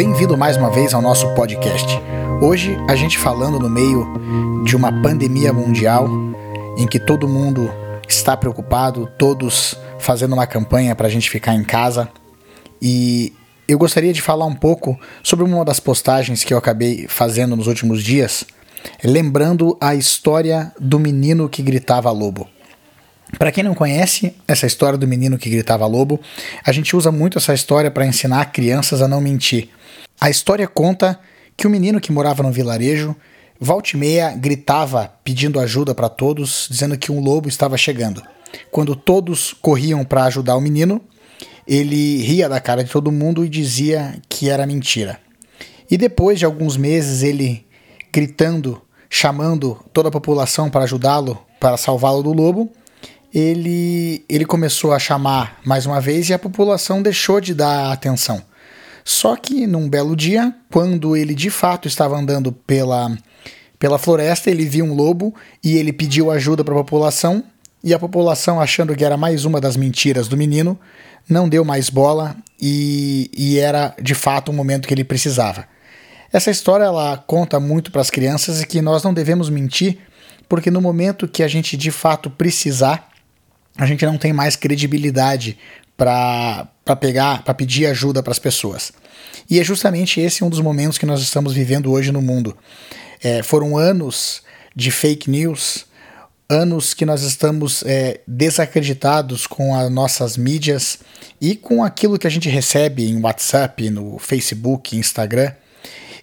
bem-vindo mais uma vez ao nosso podcast. Hoje a gente falando no meio de uma pandemia mundial em que todo mundo está preocupado, todos fazendo uma campanha para a gente ficar em casa. E eu gostaria de falar um pouco sobre uma das postagens que eu acabei fazendo nos últimos dias, lembrando a história do menino que gritava lobo. Para quem não conhece essa história do menino que gritava lobo, a gente usa muito essa história para ensinar crianças a não mentir. A história conta que o menino que morava no vilarejo, volta meia gritava pedindo ajuda para todos, dizendo que um lobo estava chegando. Quando todos corriam para ajudar o menino, ele ria da cara de todo mundo e dizia que era mentira. E depois de alguns meses ele gritando, chamando toda a população para ajudá-lo, para salvá-lo do lobo, ele, ele começou a chamar mais uma vez e a população deixou de dar atenção. Só que num belo dia, quando ele de fato estava andando pela, pela floresta, ele viu um lobo e ele pediu ajuda para a população. E a população, achando que era mais uma das mentiras do menino, não deu mais bola e, e era de fato o momento que ele precisava. Essa história ela conta muito para as crianças e que nós não devemos mentir, porque no momento que a gente de fato precisar, a gente não tem mais credibilidade para pegar, para pedir ajuda para as pessoas. E é justamente esse um dos momentos que nós estamos vivendo hoje no mundo. É, foram anos de fake news, anos que nós estamos é, desacreditados com as nossas mídias e com aquilo que a gente recebe em WhatsApp, no Facebook, Instagram.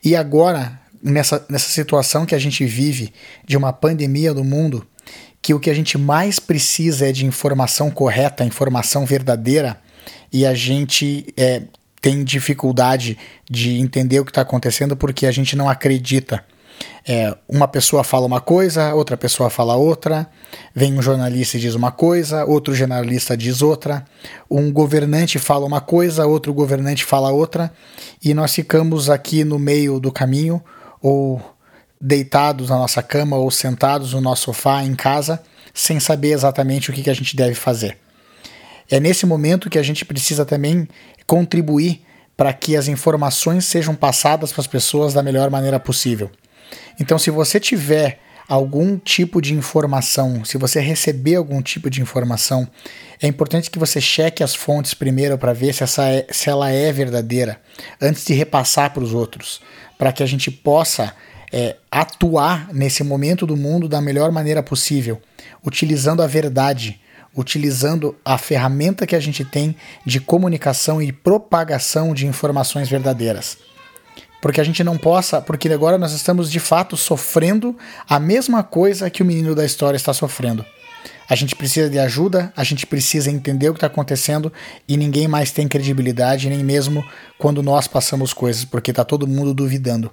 E agora, nessa, nessa situação que a gente vive de uma pandemia no mundo, que o que a gente mais precisa é de informação correta, informação verdadeira, e a gente é, tem dificuldade de entender o que está acontecendo porque a gente não acredita. É, uma pessoa fala uma coisa, outra pessoa fala outra, vem um jornalista e diz uma coisa, outro jornalista diz outra, um governante fala uma coisa, outro governante fala outra, e nós ficamos aqui no meio do caminho, ou deitados na nossa cama ou sentados no nosso sofá em casa, sem saber exatamente o que, a gente deve fazer. É nesse momento que a gente precisa também contribuir para que as informações sejam passadas para as pessoas da melhor maneira possível. Então, se você tiver algum tipo de informação, se você receber algum tipo de informação, é importante que você cheque as fontes primeiro para ver se, essa é, se ela é verdadeira, antes de repassar para os outros, para que a gente possa é, atuar nesse momento do mundo da melhor maneira possível, utilizando a verdade, utilizando a ferramenta que a gente tem de comunicação e propagação de informações verdadeiras. Porque a gente não possa, porque agora nós estamos de fato sofrendo a mesma coisa que o menino da história está sofrendo. A gente precisa de ajuda, a gente precisa entender o que está acontecendo e ninguém mais tem credibilidade, nem mesmo quando nós passamos coisas, porque está todo mundo duvidando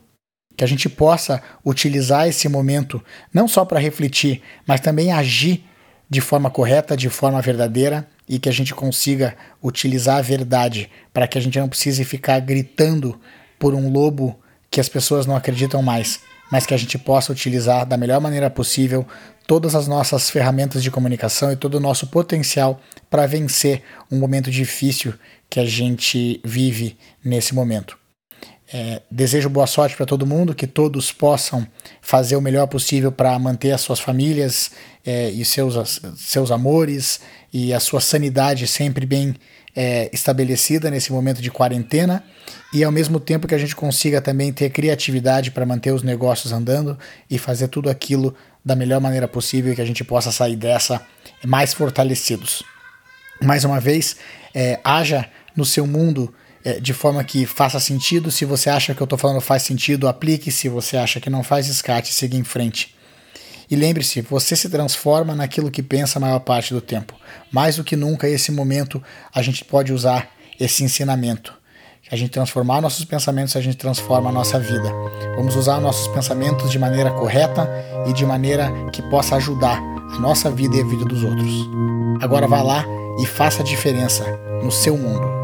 que a gente possa utilizar esse momento não só para refletir, mas também agir de forma correta, de forma verdadeira e que a gente consiga utilizar a verdade para que a gente não precise ficar gritando por um lobo que as pessoas não acreditam mais, mas que a gente possa utilizar da melhor maneira possível todas as nossas ferramentas de comunicação e todo o nosso potencial para vencer um momento difícil que a gente vive nesse momento. É, desejo boa sorte para todo mundo, que todos possam fazer o melhor possível para manter as suas famílias é, e seus, seus amores e a sua sanidade sempre bem é, estabelecida nesse momento de quarentena e ao mesmo tempo que a gente consiga também ter criatividade para manter os negócios andando e fazer tudo aquilo da melhor maneira possível e que a gente possa sair dessa mais fortalecidos. Mais uma vez, é, haja no seu mundo é, de forma que faça sentido. Se você acha que eu estou falando faz sentido, aplique. Se você acha que não faz, descarte siga em frente. E lembre-se, você se transforma naquilo que pensa a maior parte do tempo. Mais do que nunca, esse momento, a gente pode usar esse ensinamento. A gente transformar nossos pensamentos, a gente transforma a nossa vida. Vamos usar nossos pensamentos de maneira correta e de maneira que possa ajudar a nossa vida e a vida dos outros. Agora vá lá e faça a diferença no seu mundo.